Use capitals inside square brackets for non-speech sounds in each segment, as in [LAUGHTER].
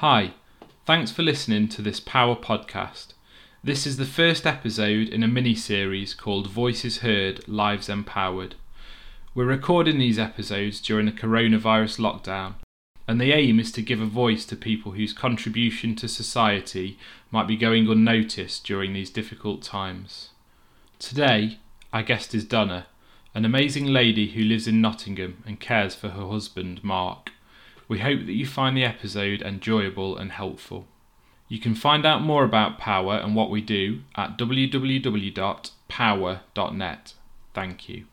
Hi, thanks for listening to this POhWER podcast. This is the first episode in a mini series called Voices Heard, Lives Empowered. We're recording these episodes during the coronavirus lockdown, and the aim is to give a voice to people whose contribution to society might be going unnoticed during these difficult times. Today, our guest is Donna, an amazing lady who lives in Nottingham and cares for her husband, Mark. We hope that you find the episode enjoyable and helpful. You can find out more about POhWER and what we do at www.pohwer.net. Thank you.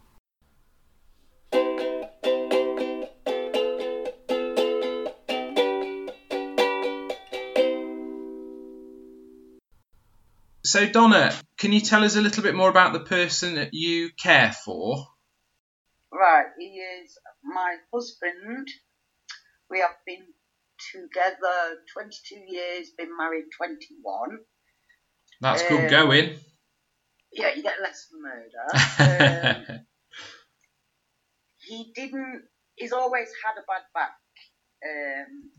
So, Donna, can you tell us a little bit more about the person that you care for? Right, he is my husband. We have been together 22 years, been married 21. That's Um, good going. Yeah, you get less for murder. [LAUGHS] um, he didn't, he's always had a bad back, um,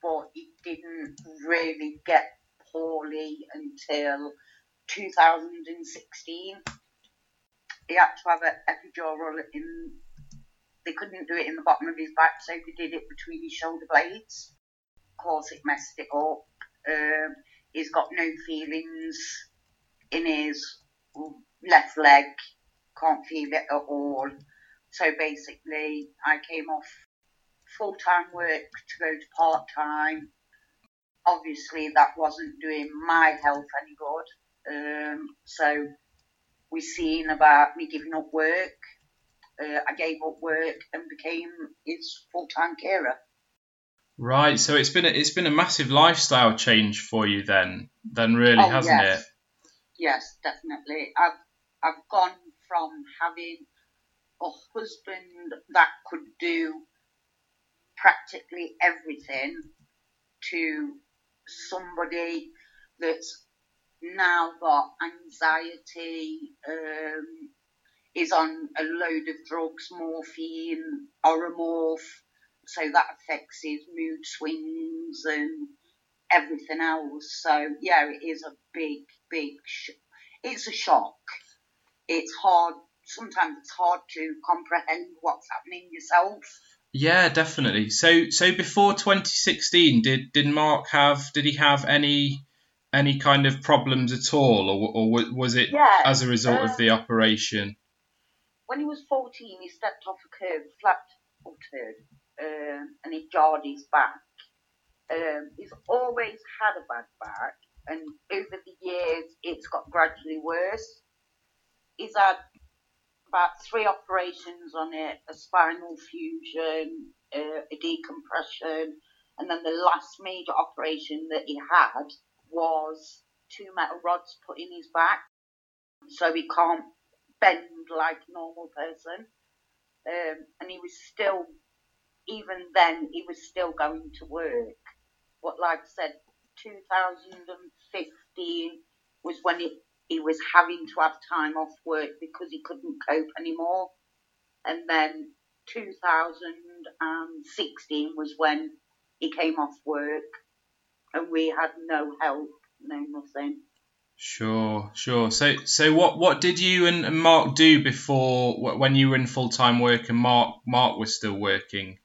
but he didn't really get poorly until 2016. He had to have an epidural in, they couldn't do it in the bottom of his back, so they did it between his shoulder blades. Of course, it messed it up. Um, he's got no feelings in his left leg, can't feel it at all. So basically, I came off full time work to go to part time. Obviously, that wasn't doing my health any good. Um, so we seen about me giving up work. Uh, I gave up work and became his full time carer. Right, so it's been a, it's been a massive lifestyle change for you then, then really, Oh, hasn't yes. it? Yes, definitely. I've I've gone from having a husband that could do practically everything to somebody that's now got anxiety, um, is on a load of drugs, morphine, Oramorph, so that affects his mood swings and everything else. So yeah, it is a big, big. Sh- it's a shock. It's hard. Sometimes it's hard to comprehend what's happening yourself. Yeah, definitely. So so before 2016, did did Mark have did he have any any kind of problems at all, or or was it Yeah. as a result of um, the operation? When he was 14, he stepped off a curb, flat footed, um, and he jarred his back. Um, he's always had a bad back, and over the years, it's got gradually worse. He's had about three operations on it a spinal fusion, uh, a decompression, and then the last major operation that he had was two metal rods put in his back, so he can't bend like normal person. Um, and he was still, even then, he was still going to work. But like I said, 2015 was when it, he was having to have time off work because he couldn't cope anymore. And then 2016 was when he came off work and we had no help, no nothing. Sure, sure. So so what what did you and, Mark do before when you were in full time work and Mark Mark was still working?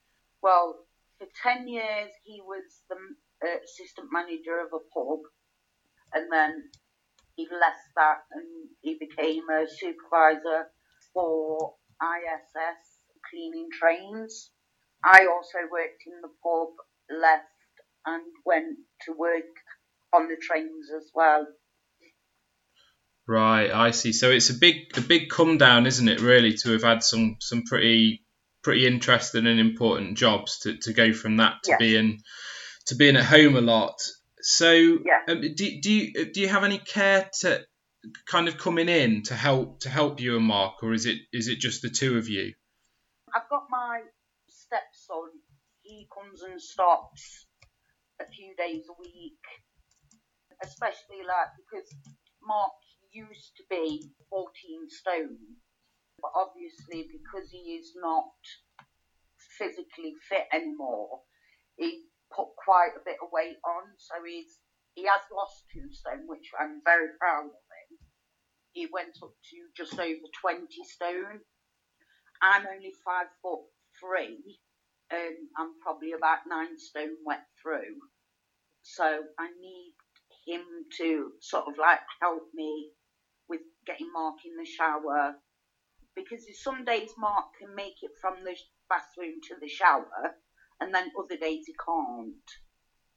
Well, for 10 years, he was the uh, assistant manager of a pub, and then he left that and he became a supervisor for ISS cleaning trains. I also worked in the pub, left, and went to work on the trains as well. Right, I see. So it's a big a big come down, isn't it? Really, to have had some some pretty pretty interesting and important jobs to, to go from that to Yes. being to being at home a lot. So, Yeah. um, do, do you do you have any care to kind of coming in to help to help you and Mark, or is it is it just the two of you? I've got my stepson. He comes and stops a few days a week, especially like because Mark used to be 14 stone, but obviously because he is not physically fit anymore, he put quite a bit of weight on, so he's he has lost two stone, which I'm very proud of him. He went up to just over 20 stone. I'm only five foot three, and I'm probably about nine stone wet through. So I need him to sort of like help me with getting Mark in the shower because some days Mark can make it from the bathroom to the shower, and then other days he can't.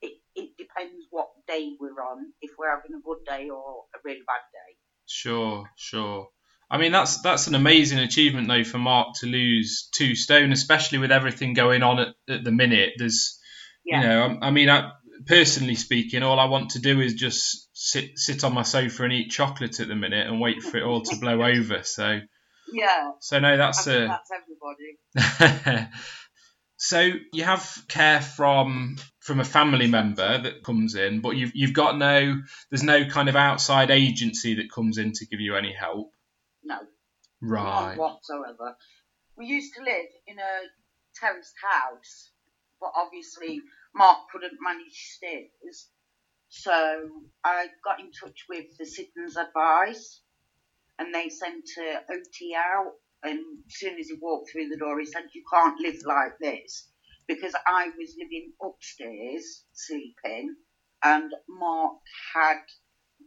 It, it depends what day we're on, if we're having a good day or a really bad day. Sure, sure. I mean that's that's an amazing achievement though for Mark to lose two stone, especially with everything going on at, at the minute. There's, yeah. you know, I, I mean, I, personally speaking, all I want to do is just sit sit on my sofa and eat chocolate at the minute and wait for it all to blow [LAUGHS] over. So yeah. So no, that's uh, that's everybody. [LAUGHS] so you have care from from a family member that comes in, but you've you've got no there's no kind of outside agency that comes in to give you any help. No. Right. Not whatsoever. We used to live in a terraced house, but obviously Mark couldn't manage stairs. So I got in touch with the Citizens Advice and they sent a OT out. And as soon as he walked through the door, he said, "You can't live like this," because I was living upstairs sleeping, and Mark had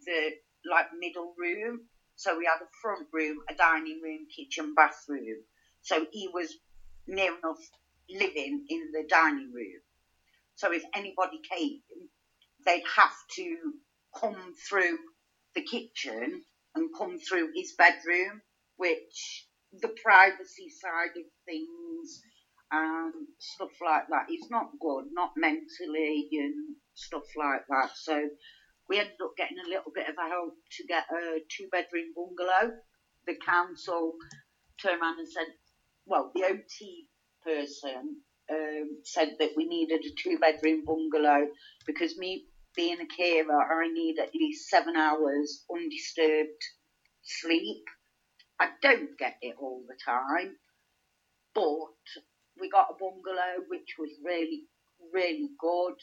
the like middle room. So we had a front room, a dining room, kitchen, bathroom. So he was near enough living in the dining room. So if anybody came, they'd have to come through the kitchen and come through his bedroom, which the privacy side of things and stuff like that is not good, not mentally and stuff like that. So we ended up getting a little bit of a help to get a two bedroom bungalow. The council turned around and said, well, the OT person um, said that we needed a two bedroom bungalow because me being a carer, I need at least seven hours undisturbed sleep. I don't get it all the time, but we got a bungalow which was really, really good,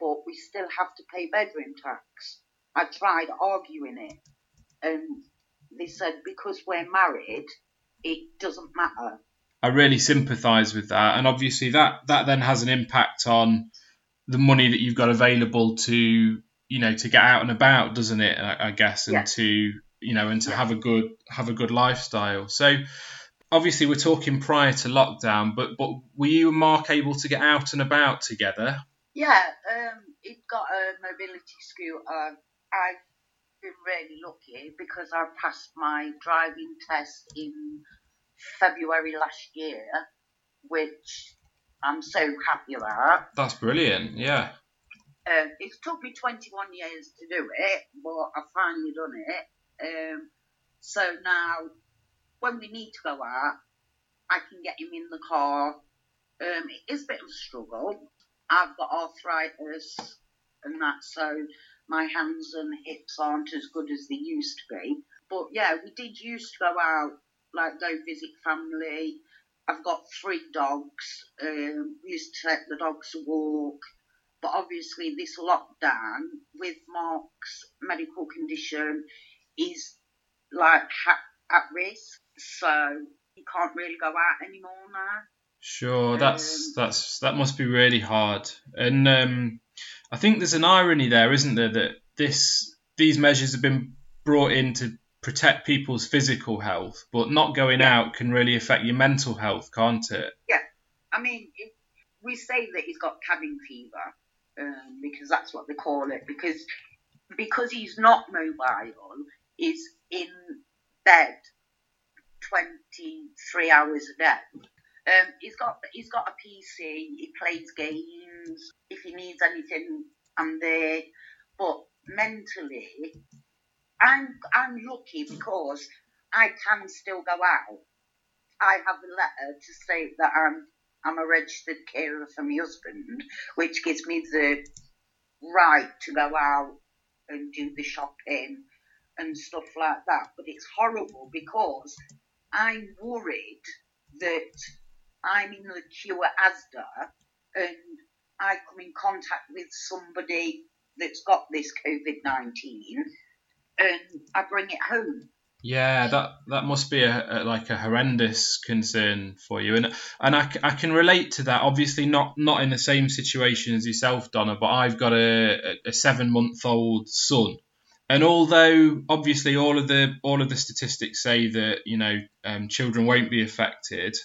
but we still have to pay bedroom tax. I tried arguing it, and they said because we're married, it doesn't matter. I really sympathise with that, and obviously that that then has an impact on the money that you've got available to you know to get out and about, doesn't it? I, I guess, and yeah. to you know, and to have a good have a good lifestyle. So obviously we're talking prior to lockdown, but but were you and Mark able to get out and about together? Yeah, um, he got a mobility scooter. I've been really lucky because I passed my driving test in February last year, which I'm so happy about. That's brilliant, yeah. Uh, it's took me 21 years to do it, but I finally done it. Um, so now, when we need to go out, I can get him in the car. Um, it is a bit of a struggle. I've got arthritis and that, so my hands and hips aren't as good as they used to be. But yeah, we did used to go out, like go visit family. I've got three dogs. Um, used to take the dogs walk. But obviously, this lockdown with Mark's medical condition, is like ha- at risk, so he can't really go out anymore now. Sure, that's um, that's that must be really hard, and um, I think there's an irony there, isn't there, that this these measures have been brought in to protect people's physical health, but not going yeah. out can really affect your mental health, can't it? Yeah, I mean, we say that he's got cabin fever um, because that's what they call it, because because he's not mobile, is in bed 23 hours a day. Um, he's got he's got a PC. He plays games. If he needs anything, I'm there. But mentally, I'm I'm lucky because I can still go out. I have a letter to say that I'm I'm a registered carer for my husband, which gives me the right to go out and do the shopping and stuff like that. But it's horrible because I'm worried that I'm in the queue at Asda and I come in contact with somebody that's got this COVID 19 and I bring it home. Yeah, that that must be a, a, like a horrendous concern for you, and and I, I can relate to that. Obviously, not not in the same situation as yourself, Donna, but I've got a, a seven month old son, and although obviously all of the all of the statistics say that you know um, children won't be affected,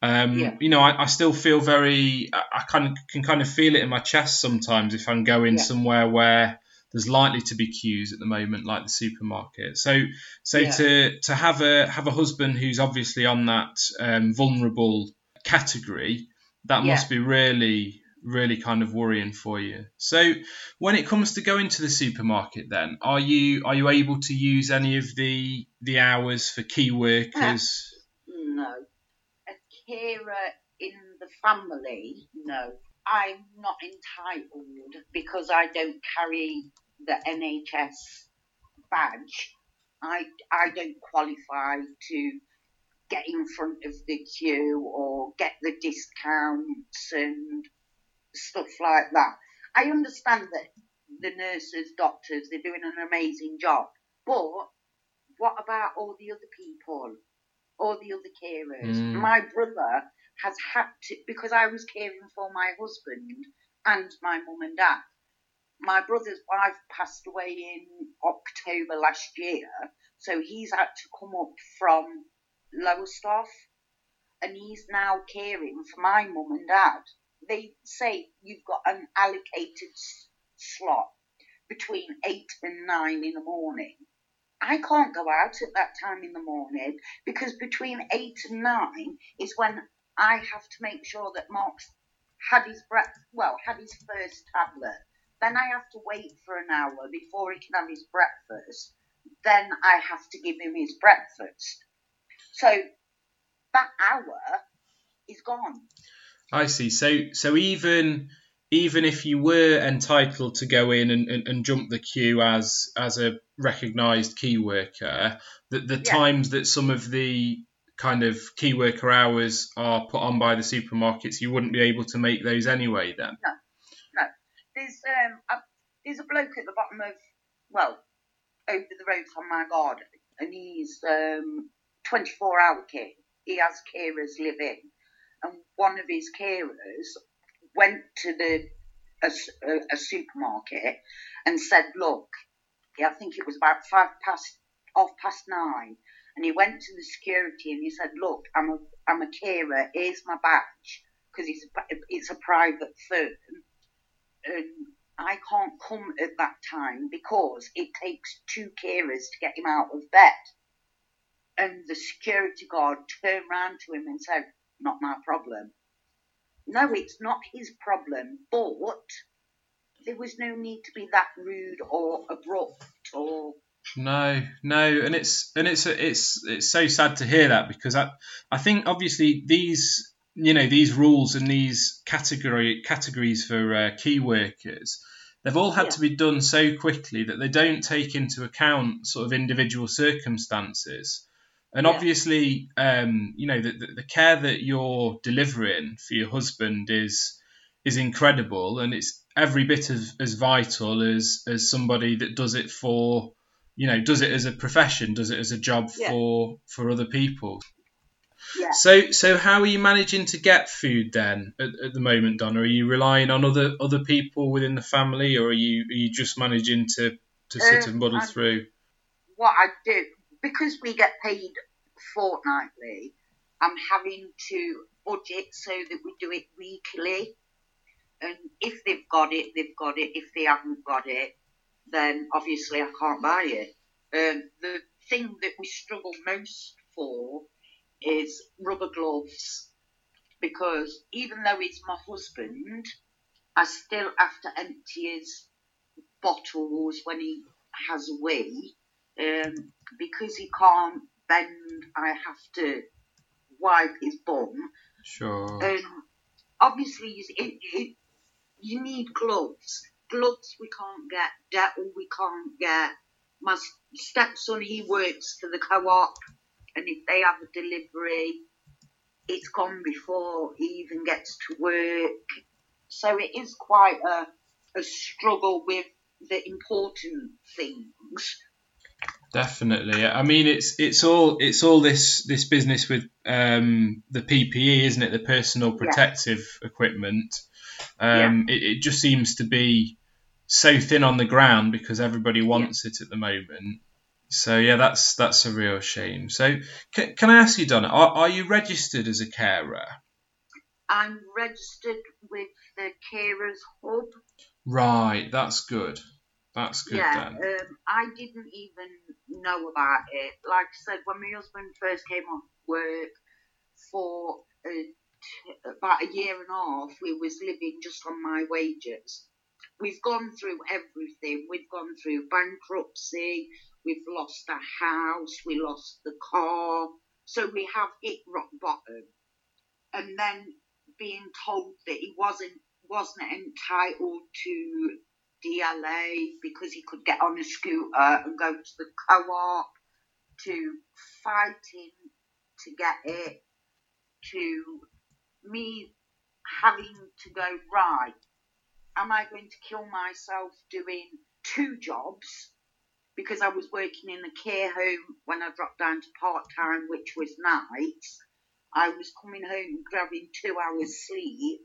um, yeah. you know I, I, still feel very I, I kind of can kind of feel it in my chest sometimes if I'm going yeah. somewhere where there's likely to be queues at the moment, like the supermarket. So, so yeah. to to have a have a husband who's obviously on that um, vulnerable category, that yeah. must be really really kind of worrying for you. So, when it comes to going to the supermarket, then are you are you able to use any of the the hours for key workers? No, a carer in the family, no. I'm not entitled because I don't carry the NHS badge. I, I don't qualify to get in front of the queue or get the discounts and stuff like that. I understand that the nurses, doctors, they're doing an amazing job. But what about all the other people? All the other carers? Mm. My brother has had to, because I was caring for my husband and my mum and dad. My brother's wife passed away in October last year, so he's had to come up from Lowestoft and he's now caring for my mum and dad. They say you've got an allocated slot between 8 and 9 in the morning. I can't go out at that time in the morning because between 8 and 9 is when I have to make sure that Mark's had his breath, well, had his first tablet. Then I have to wait for an hour before he can have his breakfast. Then I have to give him his breakfast. So that hour is gone. I see. So so even even if you were entitled to go in and, and, and jump the queue as as a recognised key worker, the, the yeah. times that some of the kind of key worker hours are put on by the supermarkets, you wouldn't be able to make those anyway then? No. There's, um, a, there's a bloke at the bottom of, well, over the road from my garden, and he's um, 24 hour care. He has carers live in. And one of his carers went to the a, a, supermarket and said, look, I think it was about five past, off past nine and he went to the security and he said, "Look, I'm a I'm a carer. Here's my badge because it's a, it's a private firm, and I can't come at that time because it takes two carers to get him out of bed." And the security guard turned round to him and said, "Not my problem." No, it's not his problem, but there was no need to be that rude or abrupt or no, no, and it's and it's it's it's so sad to hear that because I I think obviously these you know these rules and these category categories for uh, key workers they've all had yeah. to be done so quickly that they don't take into account sort of individual circumstances. And yeah. obviously, um, you know, the, the, the, care that you're delivering for your husband is is incredible, and it's every bit of, as vital as as somebody that does it for you know does it as a profession does it as a job yeah. for for other people yeah. So, so how are you managing to get food then at, at, the moment, Donna? Are you relying on other other people within the family, or are you are you just managing to to sort um, of muddle through? What I do because we get paid fortnightly, I'm having to budget so that we do it weekly. And if they've got it, they've got it. If they haven't got it, then obviously I can't buy it. Um, the thing that we struggle most for is rubber gloves because even though he's my husband, I still have to empty his bottles when he has a wee. Um, because he can't bend, I have to wipe his bum. Sure. Um, obviously, it, it, you need gloves gloves we can't get, Dettol we can't get. My stepson, he works for the co-op, and if they have a delivery, it's gone before he even gets to work. so it is quite a, a struggle with the important things. Definitely. I mean, it's it's all it's all this this business with um, the PPE, isn't it? The personal protective yeah. equipment. Um, yeah. it, it, just seems to be so thin on the ground because everybody wants yeah. it at the moment. So yeah, that's that's a real shame. So can, can I ask you, Donna, are, are you registered as a carer? I'm registered with the Carers Hub. Right, that's good. That's good yeah. Um, I didn't even know about it. Like I said, when my husband first came off work for a, t- about a year and a half, we was living just on my wages. We've gone through everything. We've gone through bankruptcy. We've lost a house. We lost the car. So we have hit rock bottom. And then being told that he wasn't wasn't entitled to DLA because he could get on a scooter and go to the co-op, to fighting to get it, to me having to go right. Am I going to kill myself doing two jobs? Because I was working in the care home when I dropped down to part time, which was nights. I was coming home grabbing two hours sleep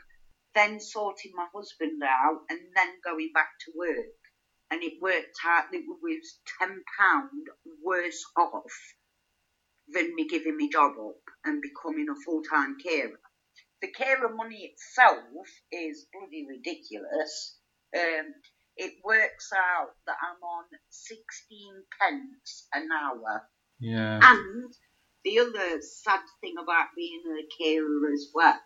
then sorting my husband out, and then going back to work. And it worked out that it was £10 worse off than me giving my job up and becoming a full time carer. The carer money itself is bloody ridiculous. Um, it works out that I'm on 16 pence an hour. Yeah. And the other sad thing about being a carer as well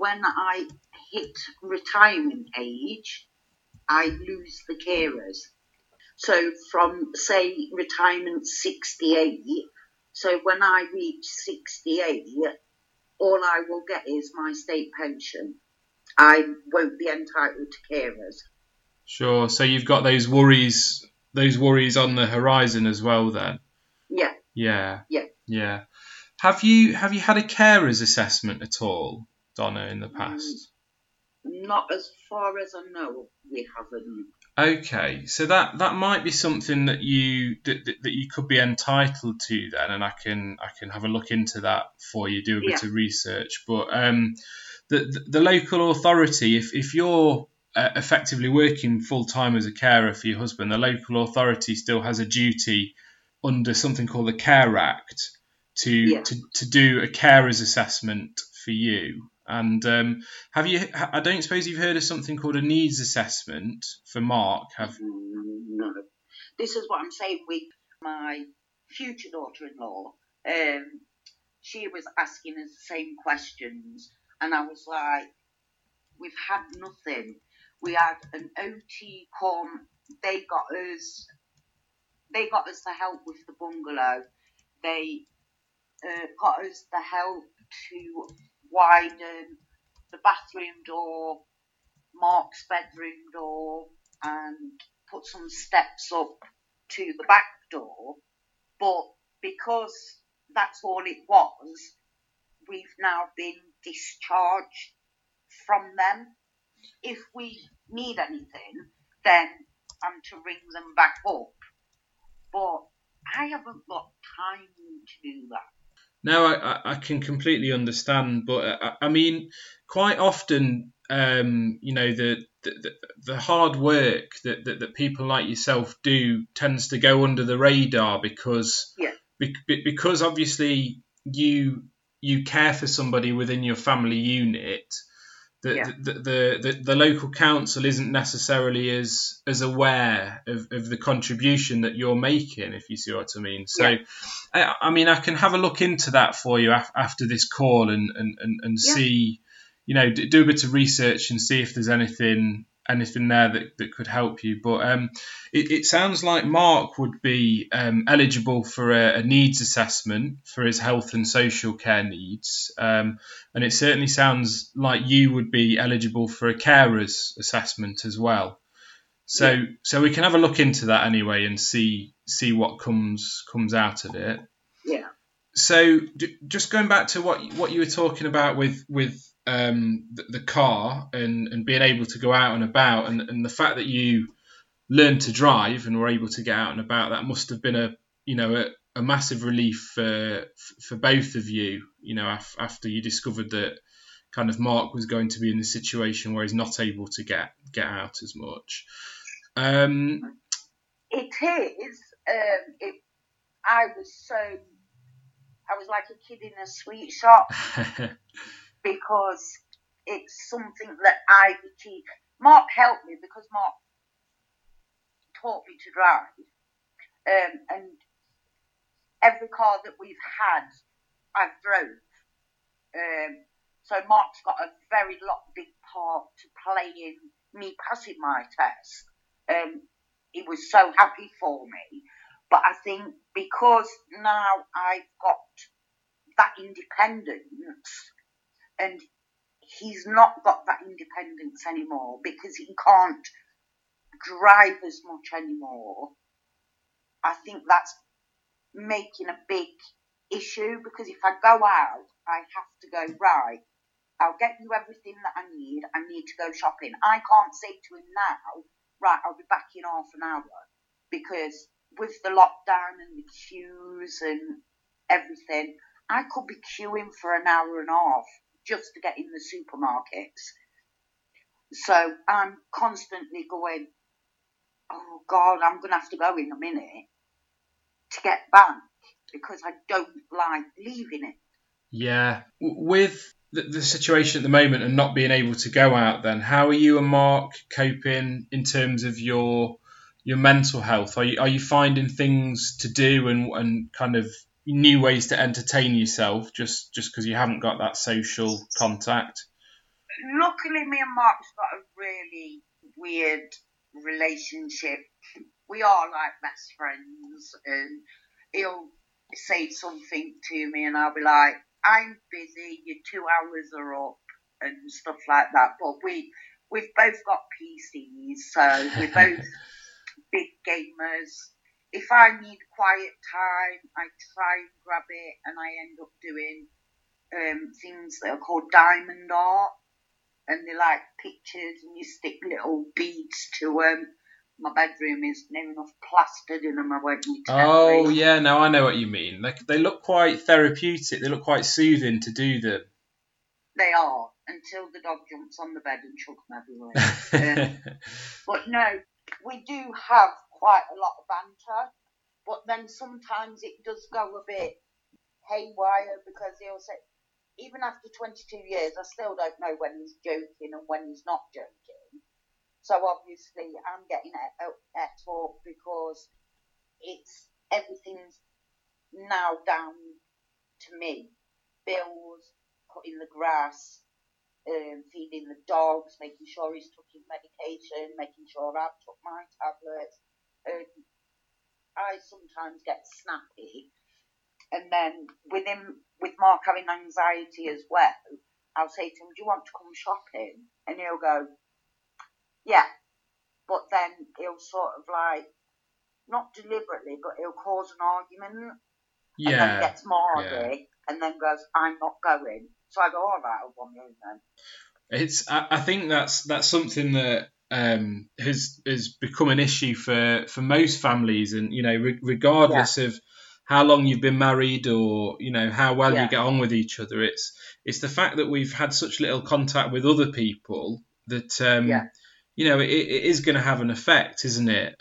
when I hit retirement age, I lose the carers. So from say retirement 68, so when I reach 68, all I will get is my state pension. I won't be entitled to carers. Sure. So you've got those worries, those worries on the horizon as well, then. Yeah. Yeah. Yeah. Yeah. Have you have you had a carers assessment at all? Donna in the mm, past? Not as far as I know, we haven't. Okay, so that that might be something that you that, that, you could be entitled to then, and I can I can have a look into that for you, do a bit yeah. of research. But um, the, the, the local authority, if if you're uh, effectively working full time as a carer for your husband, the local authority still has a duty under something called the Care Act to yeah. to, to do a carer's assessment for you. And um, have you? I don't suppose you've heard of something called a needs assessment for Mark. Have no. This is what I'm saying with my future daughter-in-law. Um, she was asking us the same questions, and I was like, "We've had nothing. We had an OT come. They got us. They got us the help with the bungalow. They uh, got us the help to widen the bathroom door, Mark's bedroom door, and put some steps up to the back door. But because that's all it was, we've now been discharged from them. If we need anything, then I'm to ring them back up. But I haven't got time to do that. No, I, I can completely understand, but I, uh, I mean, quite often, um, you know, the, the the hard work that, that, that people like yourself do tends to go under the radar because yeah. be, because obviously you you care for somebody within your family unit the, yeah. the, the, the, the, local council isn't necessarily as as aware of, of the contribution that you're making, if you see what I mean. So, yeah. I, I, mean, I can have a look into that for you af- after this call and and, and, and yeah. see, you know, do a bit of research and see if there's anything anything there that, that could help you. But um, it, it, sounds like Mark would be um, eligible for a, a, needs assessment for his health and social care needs. Um, and it certainly sounds like you would be eligible for a carer's assessment as well. So, yeah. so we can have a look into that anyway and see see what comes comes out of it. Yeah. So, d- just going back to what what you were talking about with with um, the, the, car and, and being able to go out and about, and, and the fact that you learned to drive and were able to get out and about, that must have been a you know a, a massive relief for for both of you. You know, af- after you discovered that kind of Mark was going to be in the situation where he's not able to get get out as much. Um, it is. Um, it, I was so. I was like a kid in a sweet shop [LAUGHS] because it's something that I've achieved. Mark helped me because Mark taught me to drive, um, and every car that we've had, I've drove. Um, so Mark's got a very lot big part to play in me passing my test. Um, he was so happy for me. But I think because now I've got that independence and he's not got that independence anymore because he can't drive as much anymore. I think that's making a big issue because if I go out, I have to go right. I'll get you everything that I need. I need to go shopping. I can't say to him now, right, I'll be back in half an hour because with the lockdown and the queues and everything, I could be queuing for an hour and a half just to get in the supermarkets. So I'm constantly going, oh God, I'm going to have to go in a minute to get back because I don't like leaving it. Yeah. With the, the, situation at the moment and not being able to go out, then how are you and Mark coping in terms of your your mental health? Are you are you finding things to do and and kind of new ways to entertain yourself just just because you haven't got that social contact? Luckily, me and Mark's got a really weird relationship. We are like best friends, and he'll say something to me, and I'll be like, I'm busy, your two hours are up and stuff like that. But we we've both got PCs, so we're [LAUGHS] both big gamers. If I need quiet time, I try and grab it, and I end up doing um, things that are called diamond art, and they're like pictures, and you stick little beads to them my bedroom is near enough plastered in them. I won't need to. Oh yeah, now I know what you mean. Like they look quite therapeutic. They look quite soothing to do them. They are until the dog jumps on the bed and chucks them everywhere. [LAUGHS] um, but no, we do have quite a lot of banter. But then sometimes it does go a bit haywire because he'll say, even after 22 years, I still don't know when he's joking and when he's not joking. So obviously, I'm getting it at up because it's everything's now down to me. Bills, cutting the grass, um, feeding the dogs, making sure he's taking medication, making sure I've took my tablets. Um, I sometimes get snappy, and then with him, with Mark having anxiety as well, I'll say to him, "Do you want to come shopping?" And he'll go, yeah, but then he'll sort of like not deliberately, but he'll cause an argument. Yeah. And then gets more yeah. and then goes, I'm not going. So I go, all right, I'll one then. It's. I, I think that's that's something that um, has has become an issue for for most families, and you know, re- regardless yeah. of how long you've been married or you know how well yeah. you get on with each other, it's it's the fact that we've had such little contact with other people that um, yeah you know, it, it is going to have an effect, isn't it?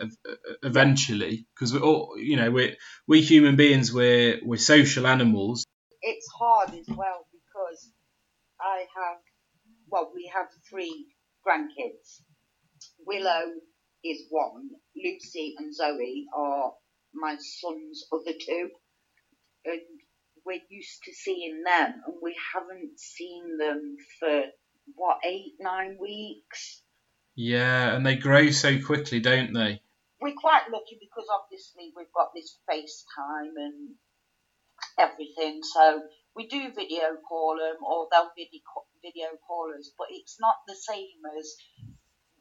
Eventually, because we're all, you know, we we human beings, we're we're social animals. It's hard as well because I have, well, we have three grandkids. Willow is one. Lucy and Zoe are my son's other two, and we're used to seeing them, and we haven't seen them for what eight, nine weeks yeah, and they grow so quickly, don't they? We're quite lucky because obviously we've got this FaceTime and everything, so we do video call them or they'll video video call us, but it's not the same as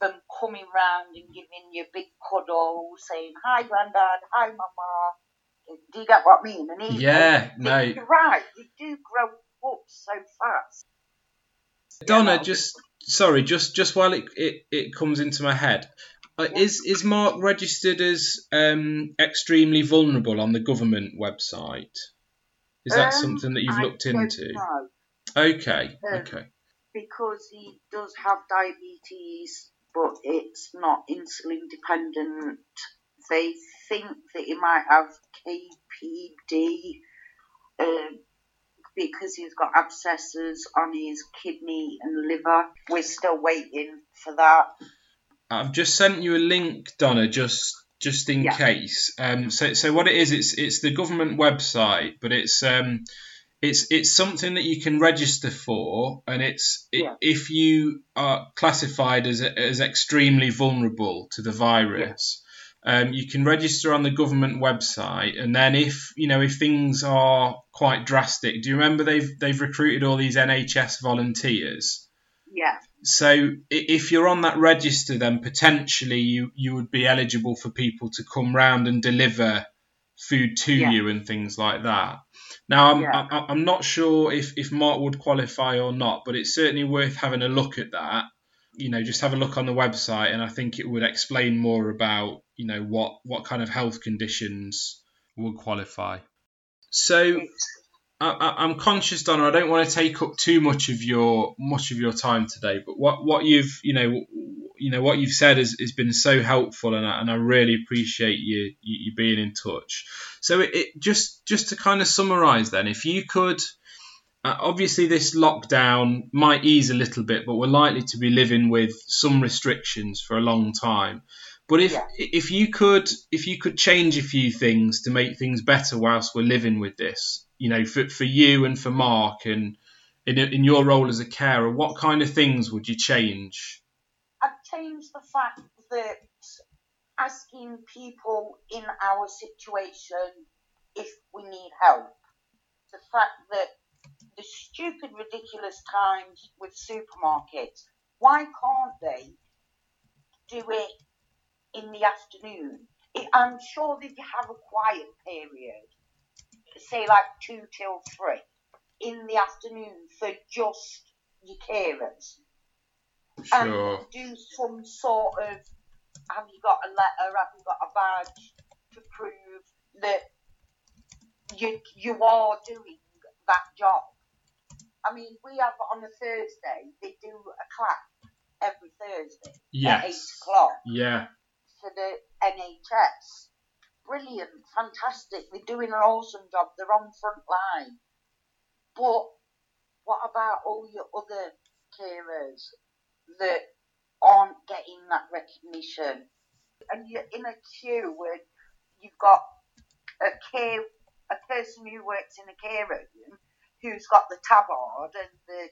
them coming round and giving you a big cuddle, saying hi, granddad, hi, mama. Do you get what I mean? And yeah, no, you're right. You do grow up so fast. Donna, just sorry, just just while it, it, it comes into my head, uh, is is Mark registered as um, extremely vulnerable on the government website? Is that Um, something that you've I looked into? know, Okay, Um, okay, because he does have diabetes, but it's not insulin dependent. They think that he might have KPD um, because he's got abscesses on his kidney and liver. We're still waiting for that. I've just sent you a link, Donna, just just in Yeah. case. Um, so so what it is, it's it's the government website, but it's um, it's it's something that you can register for, and it's Yeah. if you are classified as as extremely vulnerable to the virus. Um, you can register on the government website, and then if you know if things are quite drastic, do you remember they've they've recruited all these NHS volunteers? Yeah, So if you're on that register, then potentially you, you would be eligible for people to come round and deliver food to Yeah. you and things like that. Now I'm Yeah. I, I'm not sure if if Mark would qualify or not, but it's certainly worth having a look at that. You know, just have a look on the website, and I think it would explain more about you know what what kind of health conditions would qualify. So I, I- I'm conscious, Donna. I don't want to take up too much of your much of your time today, but what, what you've you know you know what you've said has, has been so helpful, and I, and I really appreciate you, you you being in touch. So it, it just just to kind of summarise, then, if you could. Uh, obviously, this lockdown might ease a little bit, but we're likely to be living with some restrictions for a long time. But if Yeah. if you could if you could change a few things to make things better whilst we're living with this, you know, for for you and for Mark and in in your role as a carer, what kind of things would you change? I've the fact that asking people in our situation if we need help. The fact that the stupid, ridiculous times with supermarkets, why can't they do it in the afternoon? I'm sure they have a quiet period, say like two till three, in the afternoon for just your carers Sure. and do some sort of have you got a letter, have you got a badge to prove that you you are doing that job. I mean, we have on a Thursday, they do a clap every Thursday at eight o'clock Yeah. for the NHS. Brilliant, fantastic. They're doing an awesome job. They're on front line. But what about all your other carers that aren't getting that recognition? And you're in a queue where you've got a care, a person who works in a care room who's got the tabard and the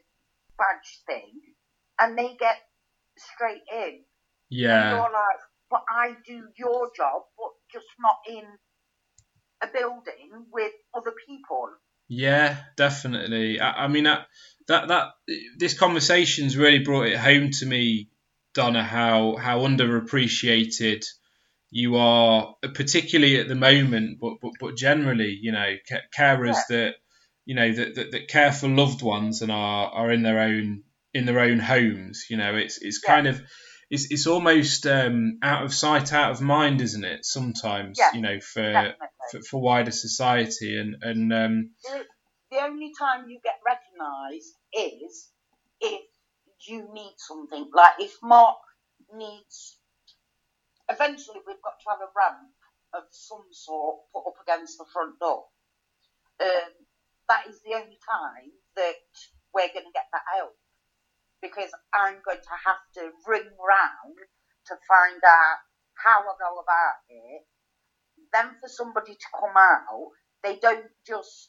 badge thing, and they get straight in. And Yeah. you're like, but I do your job, but just not in a building with other people. Yeah, definitely. I, I mean that that that this conversation's really brought it home to me, Donna, how how underappreciated you are, particularly at the moment, but but, but generally, you know, ca- carers that you know that, that that care for loved ones and are are in their own in their own homes. You know, it's it's kind of it's it's almost um, out of sight, out of mind, isn't it? Sometimes, Yeah, you know, for, Definitely. For for wider society and and um, The, the only time you get recognised is if you need something. Like if Mark needs, eventually we've got to have a ramp of some sort put up against the front door. Um, that is the only time that we're going to get that help because I'm going to have to ring round to find out how I go about it. Then for somebody to come out, they don't just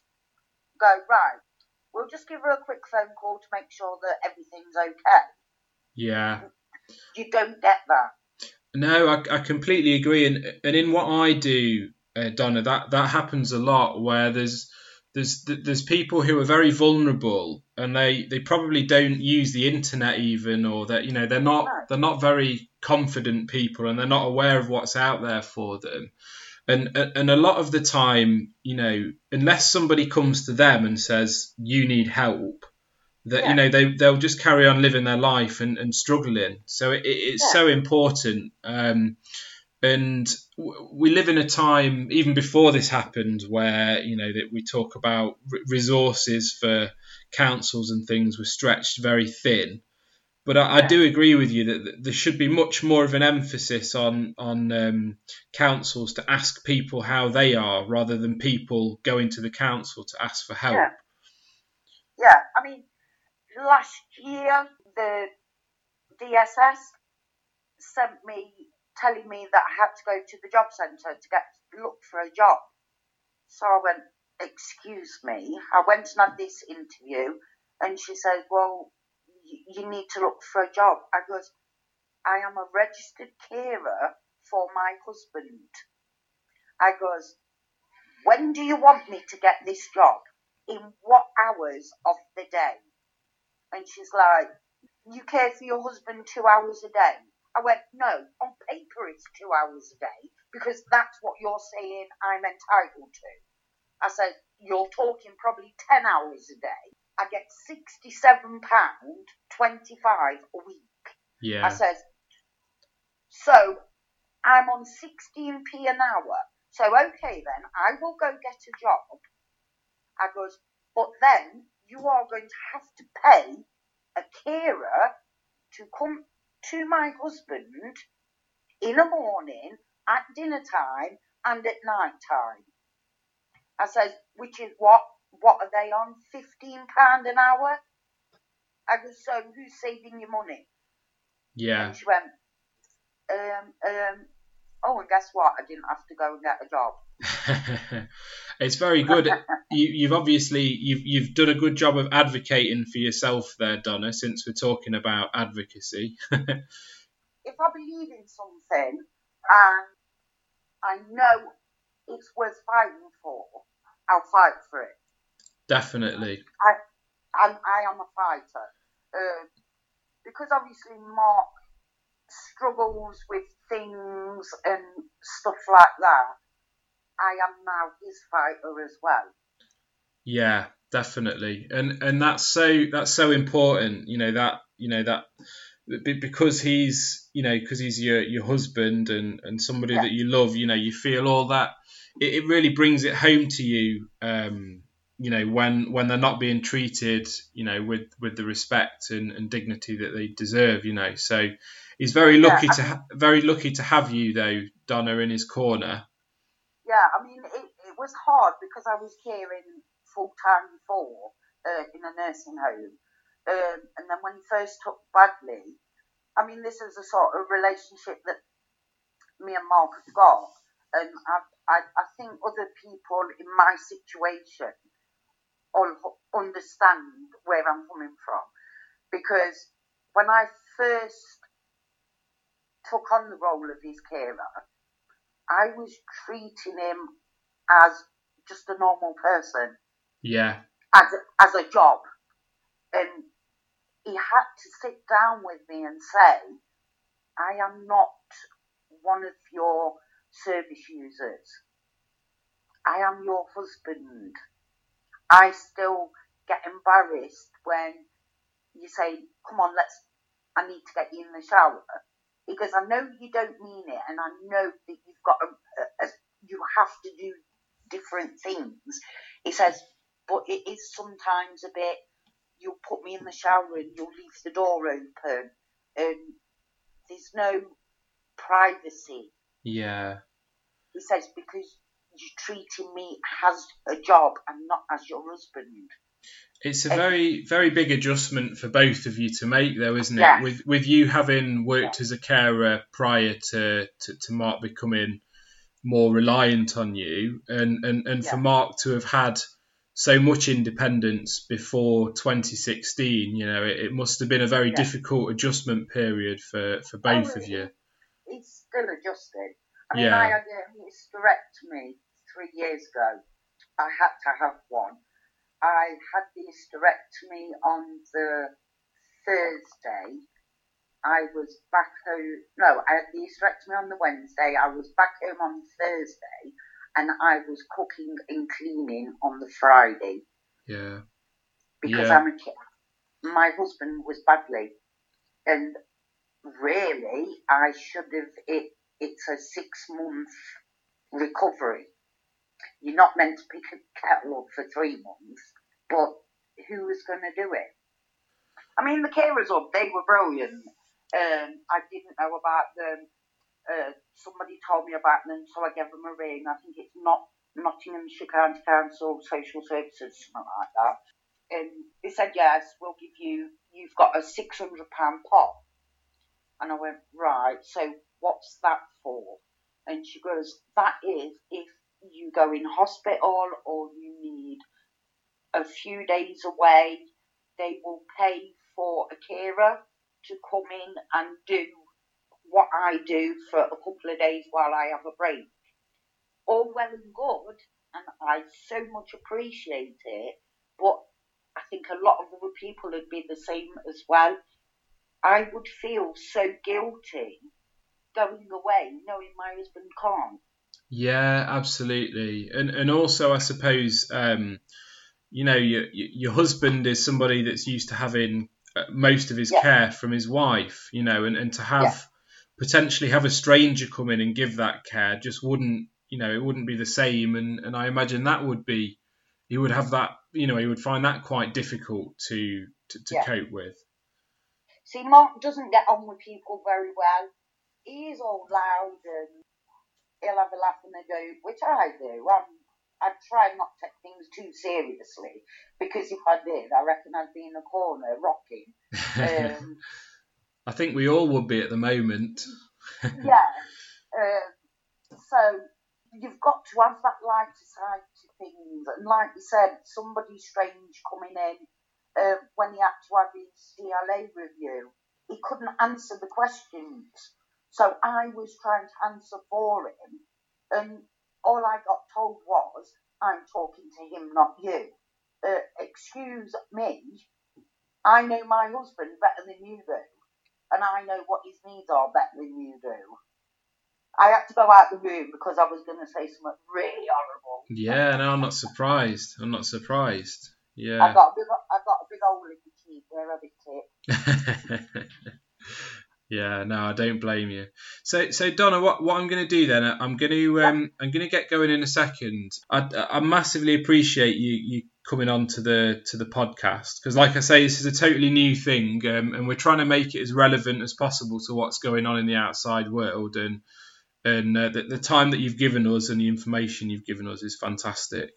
go right. We'll just give her a quick phone call to make sure that everything's okay. yeah. You don't get that. No, I, I completely agree, and and in what I do, uh, Donna, that that happens a lot where there's there's there's people who are very vulnerable and they they probably don't use the internet even, or that you know they're not they're not very confident people and they're not aware of what's out there for them. And, and a lot of the time, you know, unless somebody comes to them and says you need help, that Yeah. you know they they'll just carry on living their life and, and struggling. So it, it- it's Yeah. so important. Um, and we live in a time even before this happened where you know that we talk about resources for councils and things were stretched very thin. But I, I do agree with you that, there should be much more of an emphasis on on um, councils to ask people how they are rather than people going to the council to ask for help. Yeah. Yeah, I mean, last year the DSS sent me telling me that I had to go to the job centre to get look for a job. So I went, excuse me. I went and had this interview, and she said, well, you need to look for a job. I goes, I am a registered carer for my husband. I goes, when do you want me to get this job? In what hours of the day? And she's like, you care for your husband two hours a day? I went, no, on paper it's two hours a day because that's what you're saying I'm entitled to. I said, you're talking probably 10 hours a day. I get £67.25 a week. Yeah. I says, so I'm on 16p an hour. So okay then, I will go get a job. I goes, but then you are going to have to pay a carer to come to my husband in the morning, at dinner time, and at night time. I says, which is what? What are they on? Fifteen pound an hour. I go, so who's saving your money? yeah, And she went, um, um, oh, and guess what? I didn't have to go and get a job. [LAUGHS] it's very good. [LAUGHS] You, you've obviously you've you've done a good job of advocating for yourself there, Donna. Since we're talking about advocacy, [LAUGHS] If I believe in something and I know it's worth fighting for, I'll fight for it. Definitely. I'm, I am a fighter. Uh, because obviously Mark struggles with things and stuff like that, I am now his fighter as well. Yeah, definitely, and and that's so that's so important. You know that you know that because he's you know because he's your your husband and and somebody Yeah. that you love. You know you feel all that. It, it really brings it home to you. Um, you know when when they're not being treated. You know with with the respect and, and dignity that they deserve. You know so. He's very lucky I to ha- very lucky to have you though, Donna, in his corner. Yeah, I mean, it, it was hard because I was caring full time before uh, in a nursing home. Um, and then when he first took badly I mean, this is a sort of relationship that me and Mark have got. And I, I, I think other people in my situation understand where I'm coming from. Because when I first took on the role of his carer, I was treating him as just a normal person, Yeah, as a, as a job. And he had to sit down with me and say, I am not one of your service users. I am your husband. I still get embarrassed when you say, Come on, let's, I need to get you in the shower. Because I know you don't mean it, and I know that you've got a, a, a you have to do different things. He says, but it is sometimes a bit, you'll put me in the shower and you'll leave the door open, and there's no privacy. yeah. He says, because you're treating me as a job and not as your husband. It's a very, very big adjustment for both of you to make, though, isn't it? Yeah. With with you having worked as a carer prior to, to, to Mark becoming more reliant on you, and, and, and for Mark to have had so much independence before 2016, you know, it, it must have been a very Yeah. difficult adjustment period for, for oh, both Oh, of you. He's still adjusting. I mean, Yeah. I had a hysterectomy three years ago. I had to have one. I had the hysterectomy on the Thursday. I was back home. No, I had the hysterectomy on the Wednesday. I was back home on Thursday, and I was cooking and cleaning on the Friday Yeah. because Yeah. I'm a ca- my husband was badly, and really, I should have. It it's a six month recovery. You're not meant to pick a kettle up for three months, but who was going to do it? I mean, the carers up, they were brilliant. Um, I didn't know about them. Uh, somebody told me about them, so I gave them a ring. I think it's not Nottinghamshire County Council Social Services, something like that. And they said, yes, we'll give you, you've got a £600 pot. And I went, right, so what's that for? And she goes, that is if you go in hospital or you need a few days away, they will pay for a carer to come in and do what I do for a couple of days while I have a break. All well and good, and I so much appreciate it, but I think a lot of other people would be the same as well. I would feel so guilty going away knowing my husband can't. Yeah, absolutely, and and also I suppose um, you know your your husband is somebody that's used to having uh, most of his yeah. care from his wife, you know, and, and to have yeah. potentially have a stranger come in and give that care just wouldn't, you know, it wouldn't be the same. And, and I imagine that would be, he would have that, you know, he would find that quite difficult to, to, to yeah. cope with. See, Mark doesn't get on with people very well. He's all loud and he'll have a laugh and a go, which I do. I'm I try not to take things too seriously because if I did, I reckon I'd be in a corner rocking. [LAUGHS] Um, I think we all would be at the moment. yeah. Um, [LAUGHS] so you've got to have that lighter side to things, and like you said, somebody strange coming in uh, when he had to have his DLA review, he couldn't answer the questions. So I was trying to answer for him, and all I got told was, I'm talking to him, not you. Uh, excuse me, I know my husband better than you do, and I know what his needs are better than you do. I had to go out the room because I was going to say something really horrible. Yeah, no, I'm not surprised. I'm not surprised. Yeah. I got a big, I got a big hole in the teeth where I it. [LAUGHS] Yeah, no, I don't blame you. So, so Donna, what, what I'm going to do then? I'm going to um, I'm going to get going in a second. I, I massively appreciate you you coming on to the to the podcast because, like I say, this is a totally new thing, um, and we're trying to make it as relevant as possible to what's going on in the outside world. And and uh, the, the time that you've given us and the information you've given us is fantastic.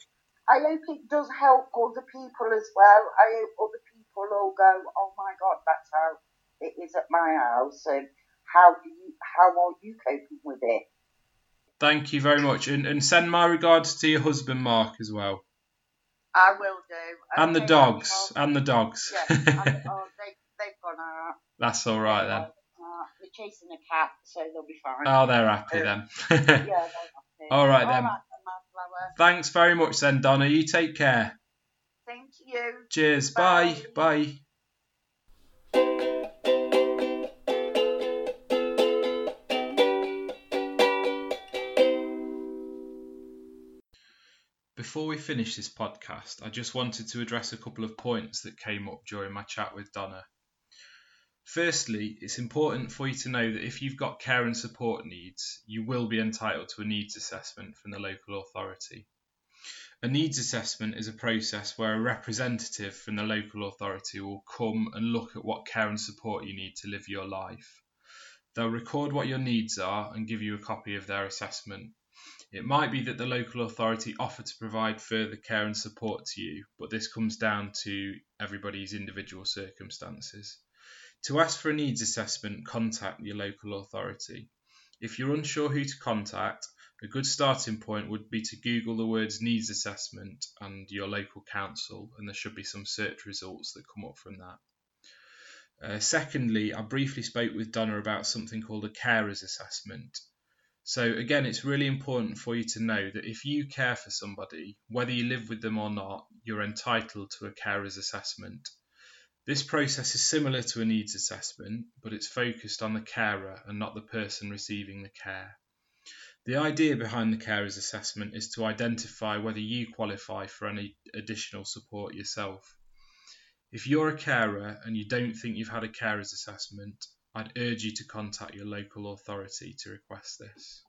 I hope it does help other people as well. I hope other people all go, oh my god, that's how it is at my house, and how do you how are you coping with it? Thank you very much, and and send my regards to your husband Mark as well. I will do. And, the dogs, and the dogs. Yeah, [LAUGHS] and, oh, they they've gone out. That's all right then. Uh, they're chasing a cat, so they'll be fine. Oh, they're happy um, then. [LAUGHS] yeah, they're happy. [LAUGHS] All right then. All right, Thanks very much then, Donna. You take care. Thank you. Cheers. Bye. Bye. Bye. Before we finish this podcast, I just wanted to address a couple of points that came up during my chat with Donna. Firstly, it's important for you to know that if you've got care and support needs, you will be entitled to a needs assessment from the local authority. A needs assessment is a process where a representative from the local authority will come and look at what care and support you need to live your life. They'll record what your needs are and give you a copy of their assessment. It might be that the local authority offer to provide further care and support to you, but this comes down to everybody's individual circumstances. To ask for a needs assessment, contact your local authority. If you're unsure who to contact, a good starting point would be to Google the words needs assessment and your local council, and there should be some search results that come up from that. Uh, secondly, I briefly spoke with Donna about something called a carers assessment. So, again, it's really important for you to know that if you care for somebody, whether you live with them or not, you're entitled to a carer's assessment. This process is similar to a needs assessment, but it's focused on the carer and not the person receiving the care. The idea behind the carer's assessment is to identify whether you qualify for any additional support yourself. If you're a carer and you don't think you've had a carer's assessment, I'd urge you to contact your local authority to request this.